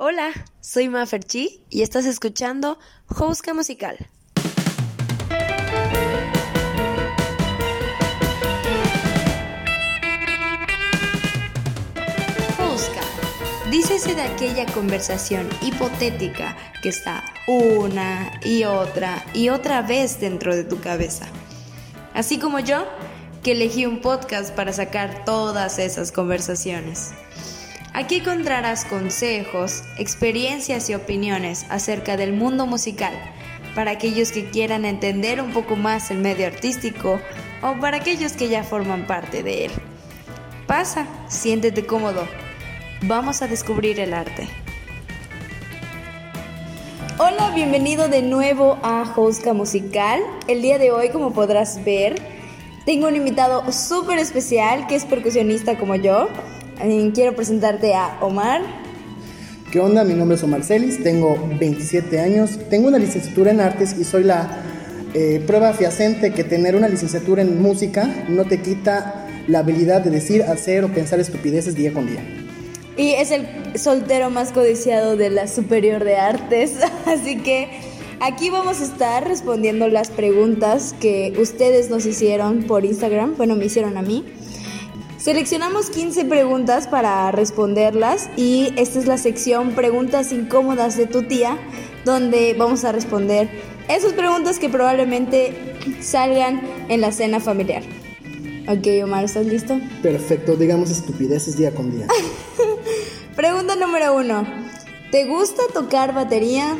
Hola, soy Maferchi y estás escuchando Jouska Musical. Jouska, dícese de aquella conversación hipotética que está una y otra y otra vez dentro de tu cabeza. Así como yo, que elegí un podcast para sacar todas esas conversaciones. Aquí encontrarás consejos, experiencias y opiniones acerca del mundo musical para aquellos que quieran entender un poco más el medio artístico o para aquellos que ya forman parte de él. Pasa, siéntete cómodo. Vamos a descubrir el arte. Hola, bienvenido de nuevo a Jouska Musical. El día de hoy, como podrás ver, tengo un invitado súper especial que es percusionista como yo. Eh, quiero presentarte a Omar. ¿Qué onda? Mi nombre es Omar Celis, tengo 27 años, tengo una licenciatura en artes y soy la eh, prueba fehaciente que tener una licenciatura en música no te quita la habilidad de decir, hacer o pensar estupideces día con día. Y es el soltero más codiciado de la Superior de Artes, así que aquí vamos a estar respondiendo las preguntas que ustedes nos hicieron por Instagram, bueno, me hicieron a mí. Seleccionamos 15 preguntas para responderlas y esta es la sección Preguntas incómodas de tu tía, donde vamos a responder esas preguntas que probablemente salgan en la cena familiar. Ok, Omar, ¿estás listo? Perfecto, digamos estupideces día con día. Pregunta número uno. ¿Te gusta tocar batería?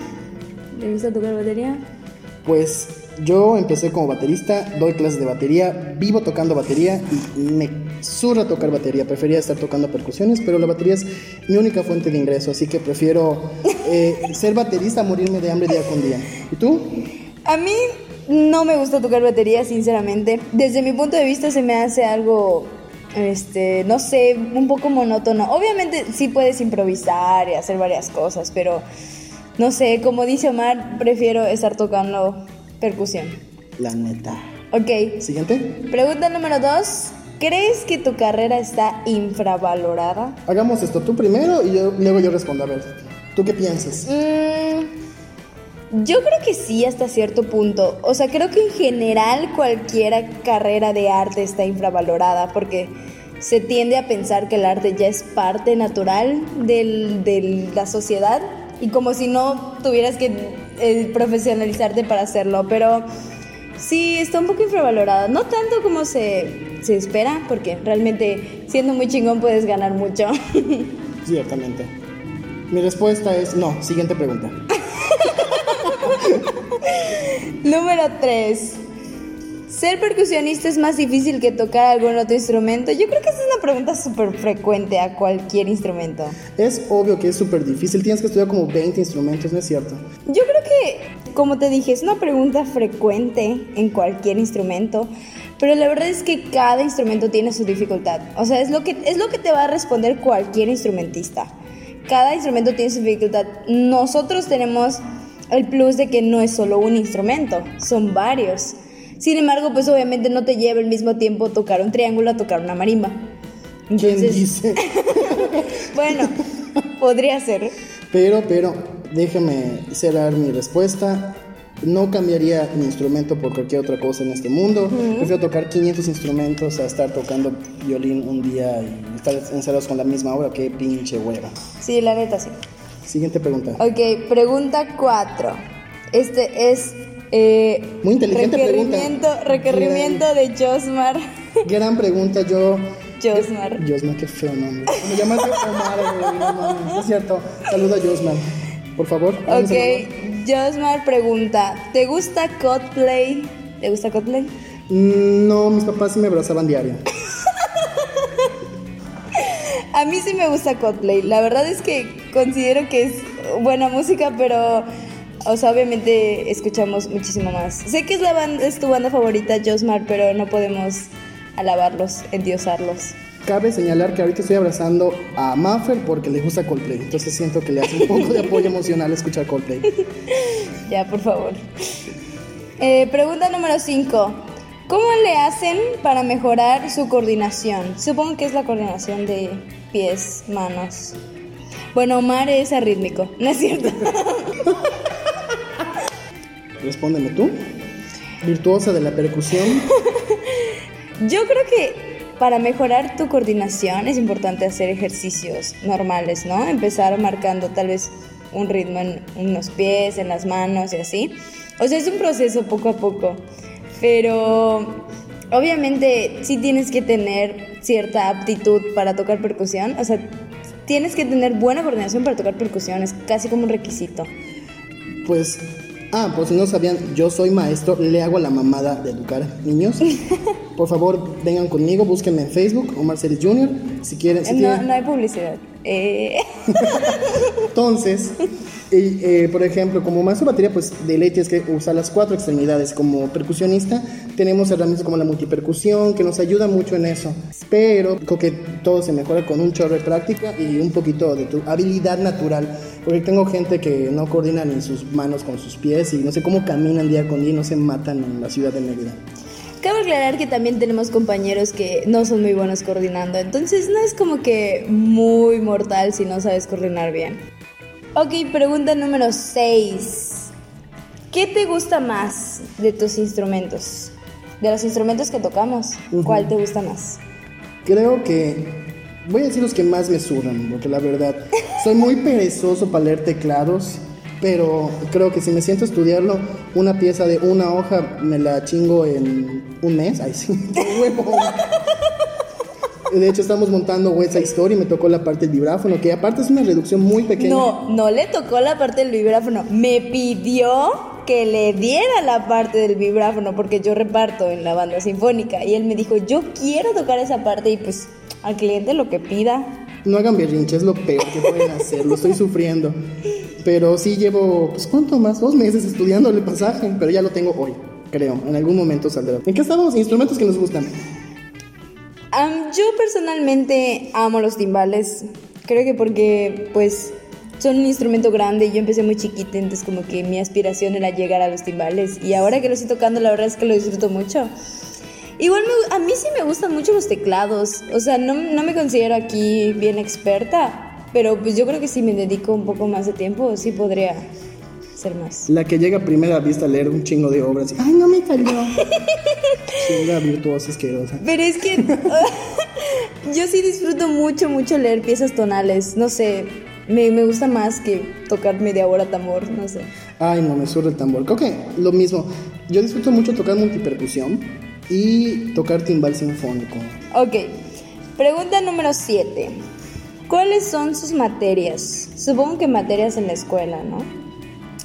¿Te gusta tocar batería? Pues yo empecé como baterista, doy clases de batería, vivo tocando batería y me surra tocar batería. Prefería estar tocando percusiones, pero la batería es mi única fuente de ingreso, así que prefiero eh, ser baterista a morirme de hambre día con día. ¿Y tú? A mí no me gusta tocar batería, sinceramente. Desde mi punto de vista se me hace algo, este, no sé, un poco monótono. Obviamente sí puedes improvisar y hacer varias cosas, pero no sé, como dice Omar, prefiero estar tocando percusión. La neta. Ok. Siguiente. Pregunta número dos. ¿Crees que tu carrera está infravalorada? Hagamos esto tú primero y yo, luego yo respondo. A ver, ¿tú qué piensas? Mm, yo creo que sí hasta cierto punto. O sea, creo que en general cualquier carrera de arte está infravalorada porque se tiende a pensar que el arte ya es parte natural del, de la sociedad y como si no tuvieras que eh, profesionalizarte para hacerlo. Pero sí, está un poco infravalorada. No tanto como se se espera, porque realmente siendo muy chingón puedes ganar mucho. Ciertamente. Mi respuesta es no. Siguiente pregunta. Número 3. ¿Ser percusionista es más difícil que tocar algún otro instrumento? Yo creo que esa es una pregunta súper frecuente a cualquier instrumento. Es obvio que es súper difícil. Tienes que estudiar como 20 instrumentos, ¿no es cierto? Yo creo que, como te dije, es una pregunta frecuente en cualquier instrumento. Pero la verdad es que cada instrumento tiene su dificultad. O sea, es lo que, es lo que te va a responder cualquier instrumentista. Cada instrumento tiene su dificultad. Nosotros tenemos el plus de que no es solo un instrumento, son varios. Sin embargo, pues obviamente no te lleva el mismo tiempo tocar un triángulo a tocar una marimba. ¿Quién dice? bueno, podría ser. Pero, pero, déjame cerrar mi respuesta. No cambiaría mi instrumento por cualquier otra cosa en este mundo. Prefiero tocar 500 instrumentos a estar tocando violín un día y estar encerrados con la misma obra. Qué pinche hueva. Sí, la neta, sí. Siguiente pregunta. Ok, pregunta 4. Este es. Eh, Muy inteligente requerimiento, pregunta. Requerimiento de Josmar. Gran pregunta, yo. Josmar. Josmar, qué feo nombre. Me llamas Omar, no mames, es cierto. Saluda a Josmar, por favor. Ok, Josmar pregunta: ¿Te gusta Coldplay? ¿Te gusta Coldplay? Mm, No, mis papás sí me abrazaban diario. A mí sí me gusta Coldplay. La verdad es que considero que es buena música, pero, o sea, obviamente escuchamos muchísimo más. Sé que es, la banda, es tu banda favorita, Josmar, pero no podemos alabarlos, endiosarlos. Cabe señalar que ahorita estoy abrazando a Maffer porque le gusta Coldplay. Entonces siento que le hace un poco de apoyo emocional escuchar Coldplay. Ya, por favor. Eh, pregunta número 5. ¿Cómo le hacen para mejorar su coordinación? Supongo que es la coordinación de pies, manos. Bueno, Omar es arrítmico, ¿no es cierto? Respóndeme tú. Virtuosa de la percusión. Yo creo que para mejorar tu coordinación es importante hacer ejercicios normales, ¿no? Empezar marcando tal vez un ritmo en unos pies, en las manos y así. O sea, es un proceso poco a poco, pero obviamente sí tienes que tener cierta aptitud para tocar percusión, o sea, tienes que tener buena coordinación para tocar percusión, es casi como un requisito. Pues Ah, por si no sabían, yo soy maestro, le hago la mamada de educar niños. Por favor, vengan conmigo, búsquenme en Facebook, Omar Celis Jr., si quieren. no, no hay publicidad. Eh. Entonces, eh, por ejemplo, como maestro de batería, pues de ley tienes que usar las cuatro extremidades. Como percusionista, tenemos herramientas como la multipercusión, que nos ayuda mucho en eso. Pero creo que todo se mejora con un chorro de práctica y un poquito de tu habilidad natural. Porque tengo gente que no coordina ni sus manos con sus pies y no sé cómo caminan día con día y no se matan en la ciudad de Mérida. Cabe aclarar que también tenemos compañeros que no son muy buenos coordinando, entonces no es como que muy mortal si no sabes coordinar bien. Ok, pregunta número 6. ¿Qué te gusta más de tus instrumentos? De los instrumentos que tocamos, ¿cuál te gusta más? Creo que voy a decir los que más me sudan, porque la verdad, soy muy perezoso para leer teclados pero creo que si me siento a estudiarlo, una pieza de una hoja me la chingo en un mes. Ay, sí, huevo. De hecho, estamos montando Side Story y me tocó la parte del vibráfono, que aparte es una reducción muy pequeña. No, no le tocó la parte del vibráfono. Me pidió que le diera la parte del vibráfono porque yo reparto en la banda sinfónica. Y él me dijo, yo quiero tocar esa parte y pues al cliente lo que pida. No hagan berrinche, es lo peor que pueden hacer, lo estoy sufriendo. Pero sí llevo, pues, ¿cuánto más? Dos meses estudiando el pasaje, pero ya lo tengo hoy, creo. En algún momento saldrá. ¿En qué estamos? Instrumentos que nos gustan. yo personalmente amo los timbales. Creo que porque, pues, son un instrumento grande y yo empecé muy chiquita, entonces como que mi aspiración era llegar a los timbales. Y ahora que lo estoy tocando, la verdad es que lo disfruto mucho. Igual a mí sí me gustan mucho los teclados. O sea, no, no me considero aquí bien experta, pero pues yo creo que si me dedico un poco más de tiempo, sí podría ser más. La que llega a primera vista a leer un chingo de obras. Ay, no me salió. Chinga virtuosa, asquerosa. Pero es que yo sí disfruto mucho, mucho leer piezas tonales. No sé, me, me, gusta más que tocar media hora tambor, no sé. Ay, no, me surre el tambor. Creo que lo mismo. Yo disfruto mucho tocar multipercusión y tocar timbal sinfónico. Ok. Pregunta número 7. ¿Cuáles son sus materias? Supongo que materias en la escuela, ¿no?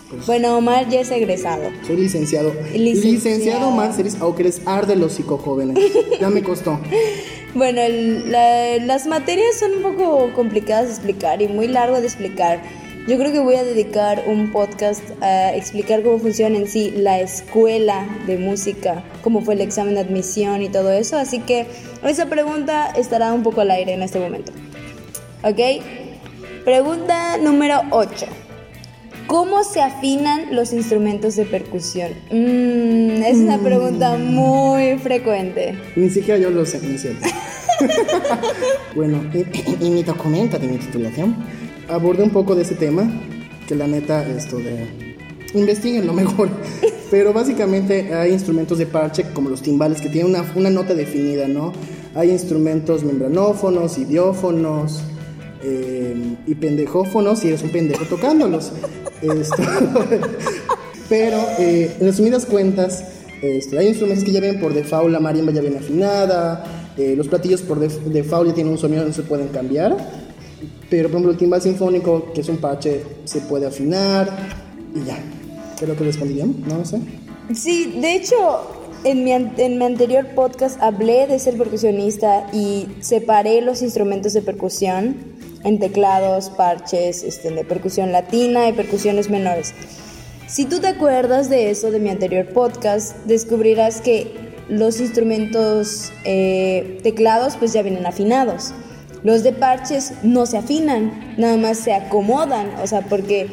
Pues, bueno, Omar ya es egresado. Soy licenciado. Licenciado, licenciado Omar Celis, aunque eres arde los jóvenes. ya me costó. bueno, las materias son un poco complicadas de explicar y muy largo de explicar. Yo creo que voy a dedicar un podcast a explicar cómo funciona en sí la escuela de música, cómo fue el examen de admisión y todo eso. Así que esa pregunta estará un poco al aire en este momento. ¿Ok? Pregunta número 8. ¿Cómo se afinan los instrumentos de percusión? Mm, es una pregunta mm. muy frecuente. Ni siquiera yo lo sé, ¿no es cierto? bueno, en, mi documento de mi titulación abordé un poco de ese tema, que la neta, esto de... Investiguen lo mejor. Pero básicamente hay instrumentos de parche como los timbales que tienen una, una nota definida, ¿no? Hay instrumentos membranófonos, idiófonos, eh, y pendejófonos si eres un pendejo tocándolos. pero, eh, en resumidas cuentas, hay instrumentos que ya vienen por default, la marimba ya viene afinada, eh, los platillos por default ya tienen un sonido, no se pueden cambiar. Pero, por ejemplo, el timbal sinfónico, que es un parche, se puede afinar y ya. Creo que respondí no lo sé. Sí, de hecho, en mi, en mi, anterior podcast hablé de ser percusionista y separé los instrumentos de percusión en teclados, parches, este, de percusión latina y percusiones menores. Si tú te acuerdas de eso de mi anterior podcast, descubrirás que los instrumentos eh, teclados pues ya vienen afinados. Los de parches no se afinan, nada más se acomodan, o sea, porque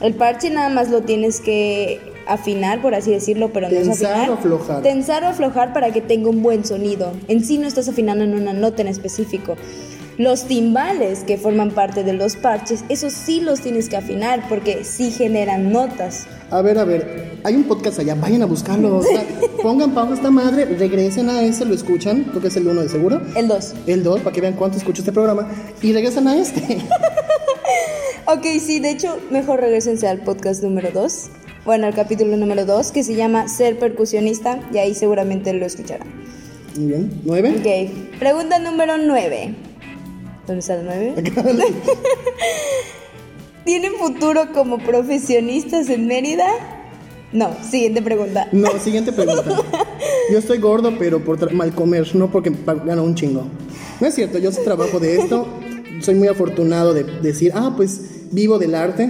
el parche nada más lo tienes que afinar, por así decirlo, pero no es afinar. o aflojar. Tensar o aflojar para que tenga un buen sonido. En sí no estás afinando en una nota en específico. Los timbales que forman parte de los parches, esos sí los tienes que afinar porque sí generan notas. A ver, a ver, hay un podcast allá, vayan a buscarlo. o sea, pongan pausa esta madre, regresen a ese, lo escuchan, creo que es el uno de seguro. El 2. El 2, para que vean cuánto escucho este programa, y regresan a este. Ok, sí, de hecho, mejor regresense al podcast número 2. Bueno, al capítulo número 2, que se llama Ser percusionista, y ahí seguramente lo escucharán. Muy bien, ¿nueve? Ok, pregunta número 9. ¿Dónde está el 9? ¿Tienen futuro como profesionistas en Mérida? No, siguiente pregunta. No, siguiente pregunta. Yo estoy gordo, pero por mal comer, no porque gano un chingo. No es cierto, yo trabajo de esto. Soy muy afortunado de decir, ah, pues vivo del arte.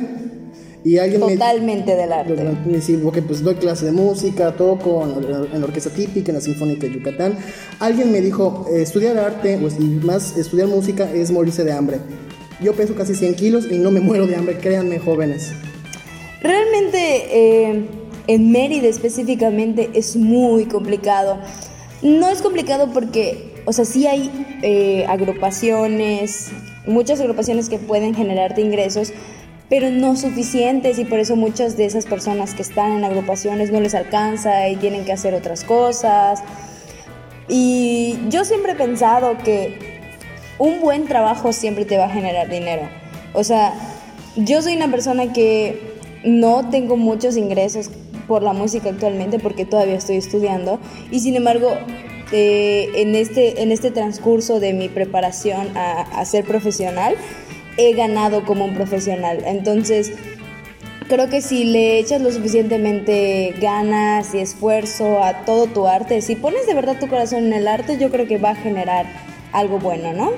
Y alguien me. Totalmente del arte. Me dice, porque pues doy clase de música, toco en la, en la orquesta típica, en la Sinfónica de Yucatán. Alguien me dijo, eh, estudiar arte, pues, y más estudiar música es morirse de hambre. Yo peso casi 100 kilos y no me muero de hambre, créanme, jóvenes. Realmente eh, en Mérida específicamente es muy complicado. No es complicado porque, o sea, sí hay eh, agrupaciones, muchas agrupaciones que pueden generarte ingresos, pero no suficientes y por eso muchas de esas personas que están en agrupaciones no les alcanza y tienen que hacer otras cosas. Y yo siempre he pensado que un buen trabajo siempre te va a generar dinero. O sea, yo soy una persona que no tengo muchos ingresos por la música actualmente porque todavía estoy estudiando y sin embargo eh, en, este, en este transcurso de mi preparación a, a ser profesional he ganado como un profesional. Entonces, creo que si le echas lo suficientemente ganas y esfuerzo a todo tu arte, si pones de verdad tu corazón en el arte, yo creo que va a generar algo bueno, ¿no?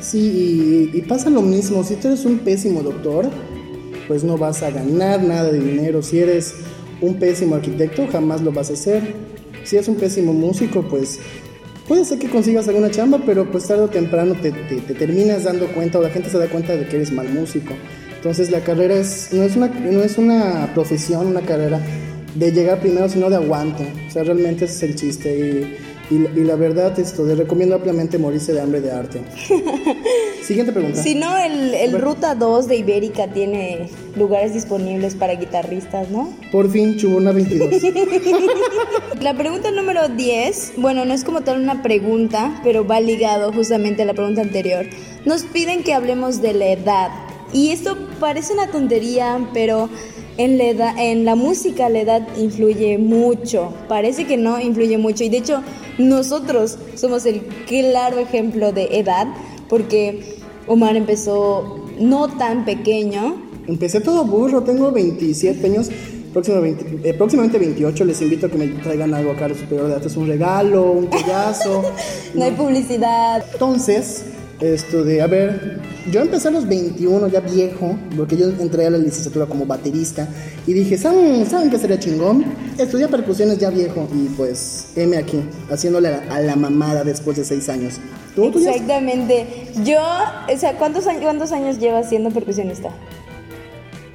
Sí, y, pasa lo mismo. Si tú eres un pésimo doctor, pues no vas a ganar nada de dinero. Si eres un pésimo arquitecto, jamás lo vas a hacer. Si eres un pésimo músico, pues puede ser que consigas alguna chamba, pero pues tarde o temprano te, te- te terminas dando cuenta o la gente se da cuenta de que eres mal músico. Entonces la carrera es, no, es una, no es una profesión, una carrera de llegar primero, sino de aguante. O sea, realmente ese es el chiste. Y, y, y la verdad, esto, les recomiendo ampliamente morirse de hambre de arte. Siguiente pregunta. Si no, el, el Ruta 2 de Ibérica tiene lugares disponibles para guitarristas, ¿no? Por fin, Chubona 22. La pregunta número 10, bueno, no es como tal una pregunta, pero va ligado justamente a la pregunta anterior. Nos piden que hablemos de la edad. Y esto parece una tontería, pero en la, edad- en la música la edad influye mucho. Parece que no influye mucho. Y de hecho, nosotros somos el claro ejemplo de edad, porque Omar empezó no tan pequeño, Empecé todo burro, tengo 27 años, próximo 20 eh, próximamente 28. Les invito a que me traigan algo acá de superior de arte. un regalo, un collazo. no hay publicidad. Entonces, esto de, a ver, yo empecé a los 21, ya viejo, porque yo entré a la licenciatura como baterista y dije, ¿saben, ¿saben qué sería chingón? Estudié percusiones ya viejo y pues, heme aquí, haciéndole a la, a la mamada después de 6 años. ¿Tú, tú ya- Exactamente. Yo, o sea, ¿cuántos años, cuántos años llevas siendo percusionista?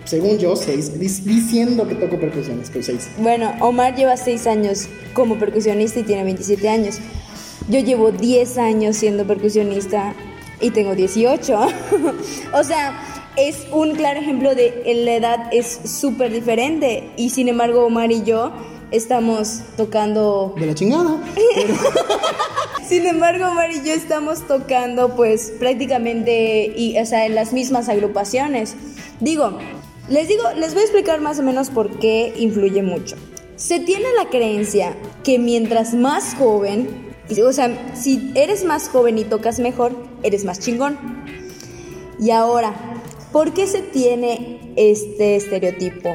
Según yo, 6, diciendo que toco percusiones, pues 6. Bueno, Omar lleva 6 años como percusionista y tiene 27 años. Yo llevo 10 años siendo percusionista y tengo 18. o sea, es un claro ejemplo de la edad es súper diferente y sin embargo Omar y yo estamos tocando De la chingada. Sin embargo, Omar y yo estamos tocando pues prácticamente y, o sea, en las mismas agrupaciones. Digo, les digo, les voy a explicar más o menos por qué influye mucho. Se tiene la creencia que mientras más joven, y- o sea, si eres más joven y tocas mejor, eres más chingón. Y ahora, ¿por qué se tiene este estereotipo?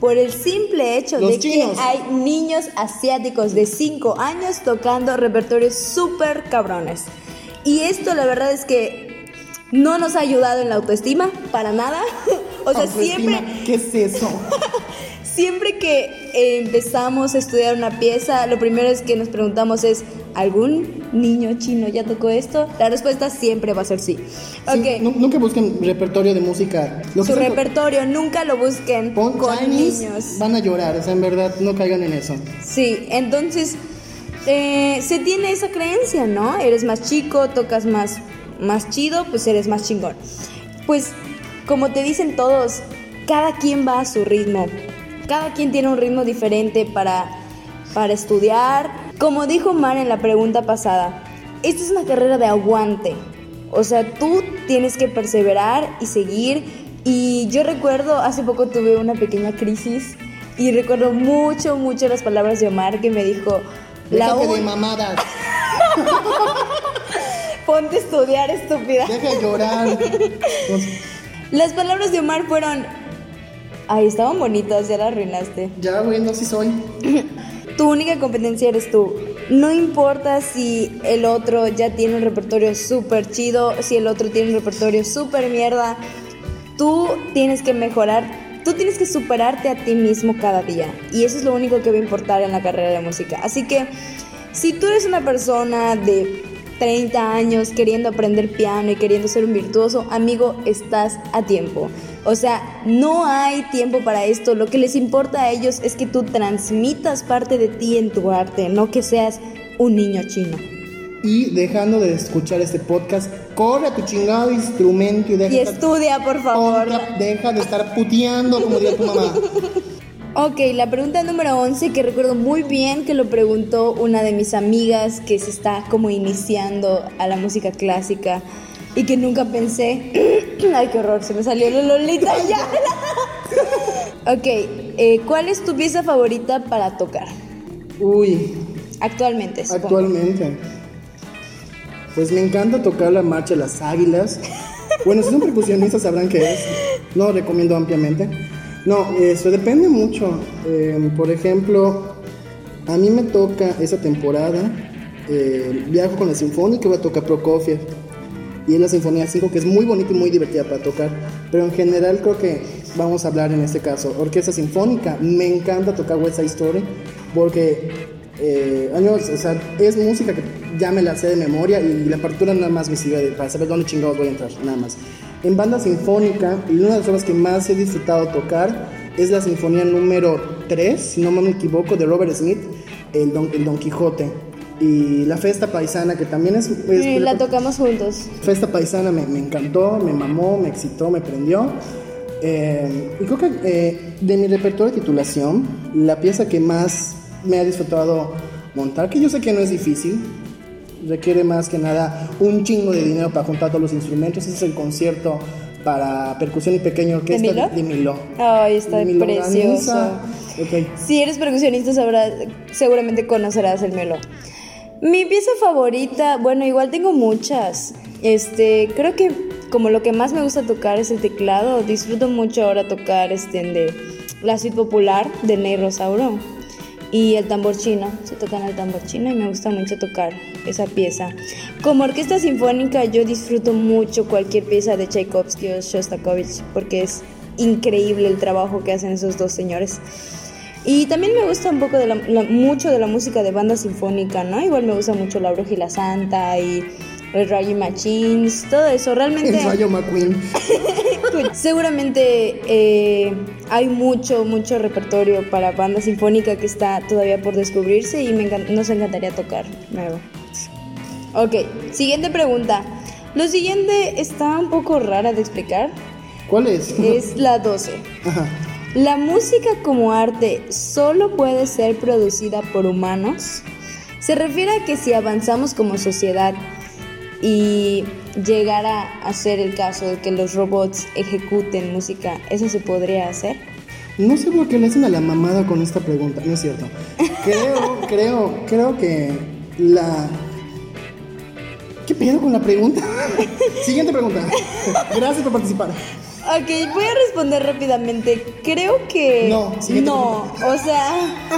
Por el simple hecho Los de chinos. que hay niños asiáticos de 5 años tocando repertorios súper cabrones. Y esto la verdad es que no nos ha ayudado en la autoestima, para nada. o sea, Autoestima, siempre, ¿Qué es eso? siempre que eh, empezamos a estudiar una pieza, lo primero es que nos preguntamos es, ¿algún niño chino ya tocó esto? La respuesta siempre va a ser sí. Nu- nunca busquen repertorio de música. Lo Su repertorio, nunca lo busquen con Chinese, niños. van a llorar, o sea, en verdad, no caigan en eso. Sí, entonces eh, se tiene esa creencia, ¿no? Eres más chico, tocas más, más chido, pues eres más chingón. Pues como te dicen todos, cada quien va a su ritmo. Cada quien tiene un ritmo diferente para, para estudiar. Como dijo Mar en la pregunta pasada, esta es una carrera de aguante. O sea, tú tienes que perseverar y seguir. Y yo recuerdo, hace poco tuve una pequeña crisis y recuerdo mucho, mucho las palabras de Omar que me dijo... La de mamadas. Ponte a estudiar, estúpida. Deja de llorar. Las palabras de Omar fueron... Ay, estaban bonitas, ya las arruinaste. Ya, güey, no, sí soy. tu única competencia eres tú. No importa si el otro ya tiene un repertorio súper chido, si el otro tiene un repertorio súper mierda. Tú tienes que mejorar, tú tienes que superarte a ti mismo cada día. Y eso es lo único que va a importar en la carrera de música. Así que si tú eres una persona de 30 años queriendo aprender piano y queriendo ser un virtuoso, amigo, estás a tiempo. O sea, no hay tiempo para esto. Lo que les importa a ellos es que tú transmitas parte de ti en tu arte, no que seas un niño chino. Y dejando de escuchar este podcast, corre a tu chingado instrumento y deja. Y estudia, por favor. deja de estar puteando, como diría tu mamá. Ok, la pregunta número 11 que recuerdo muy bien que lo preguntó una de mis amigas que se está como iniciando a la música clásica y que nunca pensé. Ay, qué horror, se me salió la Lolita ya. ok, eh, ¿cuál es tu pieza favorita para tocar? Uy. Actualmente. Actualmente. Pues me encanta tocar la marcha de las águilas. Bueno, si son percusionistas sabrán qué es. No recomiendo ampliamente. No, eso depende mucho. Em, por ejemplo, a mí me toca esa temporada, eh, viajo con la Sinfónica, voy a tocar Prokofiev. Y es la Sinfonía 5, que es muy bonita y muy divertida para tocar. Pero en general creo que vamos a hablar en este caso. Orquesta Sinfónica, me encanta tocar West Side Story, porque eh, años, o sea, es música que ya me la sé de memoria y la partitura nada más me sirve para saber dónde chingados voy a entrar, nada más. En banda sinfónica, y una de las obras que más he disfrutado tocar es la sinfonía número 3, si no me equivoco, de Robert Smith, el Don, el Don Quijote. Y la Festa Paisana, que también es... sí, la tocamos juntos. Festa Paisana me, me, encantó, me mamó, me excitó, me prendió. Eh, y creo que eh, de mi repertorio de titulación, la pieza que más me ha disfrutado montar, que yo sé que no es difícil, requiere más que nada un chingo de dinero para juntar todos los instrumentos. Ese es el concierto para percusión y pequeña orquesta de Milo. Ay, está precioso. Si eres percusionista, seguramente conocerás el Milo. Mi pieza favorita, bueno, igual tengo muchas. Este, creo que como lo que más me gusta tocar es el teclado. Disfruto mucho ahora tocar este de la suite popular de Ney Rosauro y el tambor chino. Se tocan el tambor chino y me gusta mucho tocar esa pieza. Como orquesta sinfónica yo disfruto mucho cualquier pieza de Tchaikovsky o Shostakovich porque es increíble el trabajo que hacen esos dos señores. Y también me gusta un poco de la, mucho de la música de banda sinfónica, ¿no? Igual me gusta mucho La Brújula Santa y el Rayo Machines, todo eso. Realmente... El Rayo McQueen. Seguramente eh, hay mucho, mucho repertorio para banda sinfónica que está todavía por descubrirse y nos encantaría tocar nuevo. Ok, siguiente pregunta. Lo siguiente está un poco rara de explicar. ¿Cuál es? Es la 12. ¿La música como arte solo puede ser producida por humanos? Se refiere a que si avanzamos como sociedad y llegara a ser el caso de que los robots ejecuten música, ¿eso se podría hacer? No sé por qué le hacen a la mamada con esta pregunta, no es cierto. Creo, creo, creo que la... ¿Qué pedo con la pregunta? Siguiente pregunta. Gracias por participar. Ok, voy a responder rápidamente. Creo que... No, No, o sea...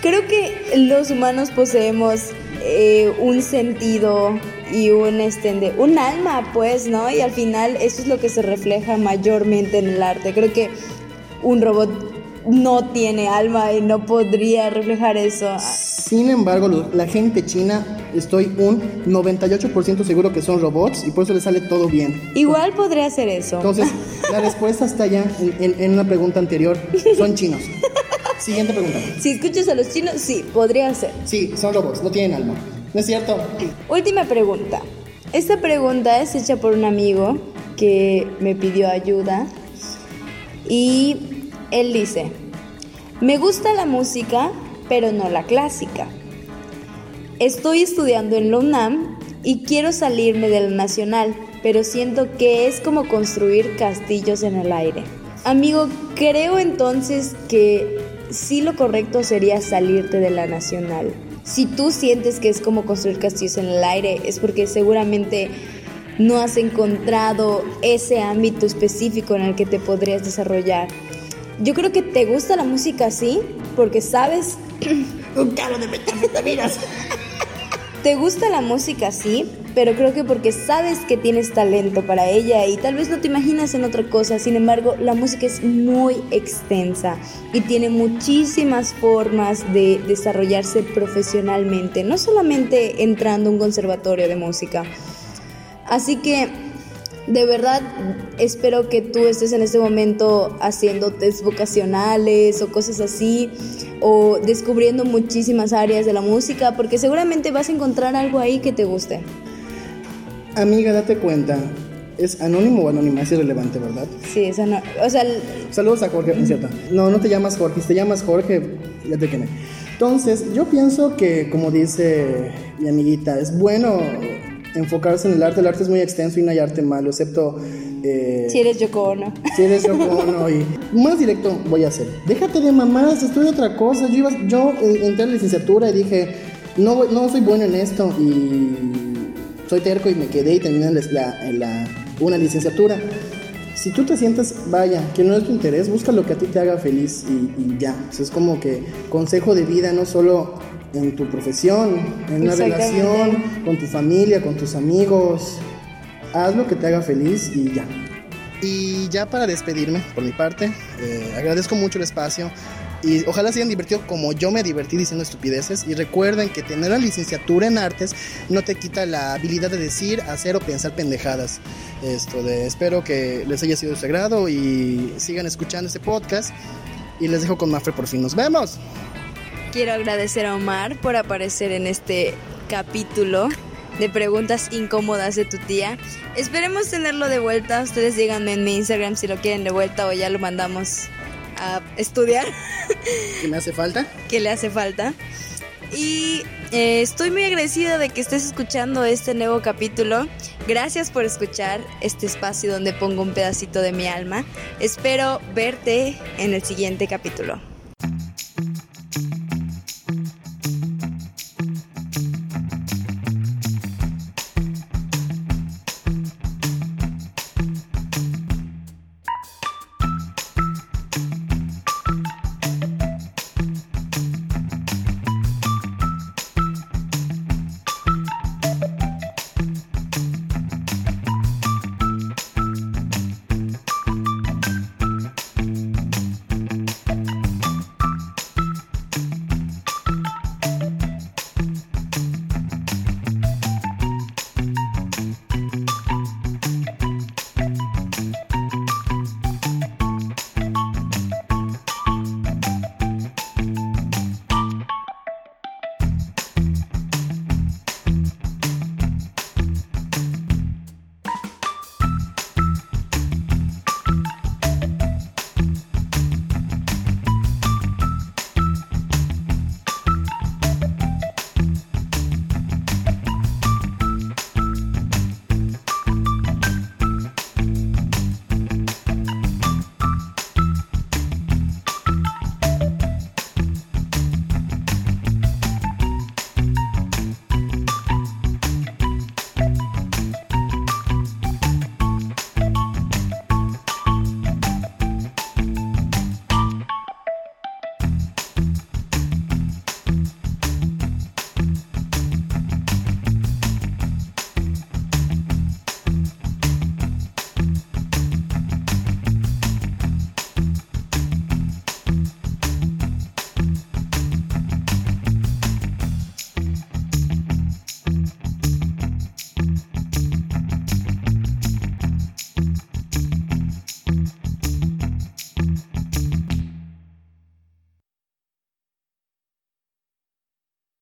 Creo que los humanos poseemos eh, un sentido y un, este, un alma, pues, ¿no? Y al final eso es lo que se refleja mayormente en el arte. Creo que un robot no tiene alma y no podría reflejar eso. Sin embargo, la gente china, estoy un 98% seguro que son robots y por eso les sale todo bien. Igual podría ser eso. Entonces, la respuesta está ya en, en una pregunta anterior. Son chinos. Siguiente pregunta. Si escuchas a los chinos, sí, podría ser. Sí, son robots, no tienen alma. ¿No es cierto? Última pregunta. Esta pregunta es hecha por un amigo que me pidió ayuda y él dice, me gusta la música, pero no la clásica. Estoy estudiando en la UNAM y quiero salirme del nacional, pero siento que es como construir castillos en el aire. Amigo, creo entonces que sí lo correcto sería salirte de la nacional. Si tú sientes que es como construir castillos en el aire, es porque seguramente no has encontrado ese ámbito específico en el que te podrías desarrollar. Yo creo que te gusta la música así, porque sabes... Un carro de metanfetaminas. te gusta la música así, pero creo que porque sabes que tienes talento para ella y tal vez no te imaginas en otra cosa. Sin embargo, la música es muy extensa y tiene muchísimas formas de desarrollarse profesionalmente, no solamente entrando a un conservatorio de música. Así que de verdad espero que tú estés en este momento haciendo test vocacionales o cosas así o descubriendo muchísimas áreas de la música porque seguramente vas a encontrar algo ahí que te guste. Amiga, date cuenta, ¿es anónimo o anónima? Es irrelevante, ¿verdad? Sí, es anónimo. O sea, Saludos a Jorge, es cierto. No, no te llamas Jorge, si te llamas Jorge, ya te quemé. Entonces, yo pienso que, como dice mi amiguita, es bueno enfocarse en el arte. El arte es muy extenso y no hay arte malo, excepto... Eh, si eres Yoko Ono. Si eres Yoko Ono y... Más directo voy a hacer. Déjate de mamás, estudia otra cosa. Yo, iba, yo eh, entré a la licenciatura y dije, no, no soy bueno en esto y soy terco y me quedé y terminé la, la, una licenciatura. Si tú te sientes, vaya, que no es tu interés, busca lo que a ti te haga feliz y, y ya. es como que consejo de vida, no solo en tu profesión, en una relación, con tu familia, con tus amigos. Haz lo que te haga feliz y ya. Y ya para despedirme, por mi parte, eh, agradezco mucho el espacio y ojalá se hayan divertido como yo me divertí diciendo estupideces. Y recuerden que tener la licenciatura en artes no te quita la habilidad de decir, hacer o pensar pendejadas. Esto de, espero que les haya sido de su agrado y sigan escuchando este podcast. Y les dejo con Mafre por fin. Nos vemos. Quiero agradecer a Omar por aparecer en este capítulo de preguntas incómodas de tu tía. Esperemos tenerlo de vuelta. Ustedes díganme en mi Instagram si lo quieren de vuelta o ya lo mandamos a estudiar. ¿Qué me hace falta? ¿Qué le hace falta? Y eh, estoy muy agradecida de que estés escuchando este nuevo capítulo. Gracias por escuchar este espacio donde pongo un pedacito de mi alma. Espero verte en el siguiente capítulo.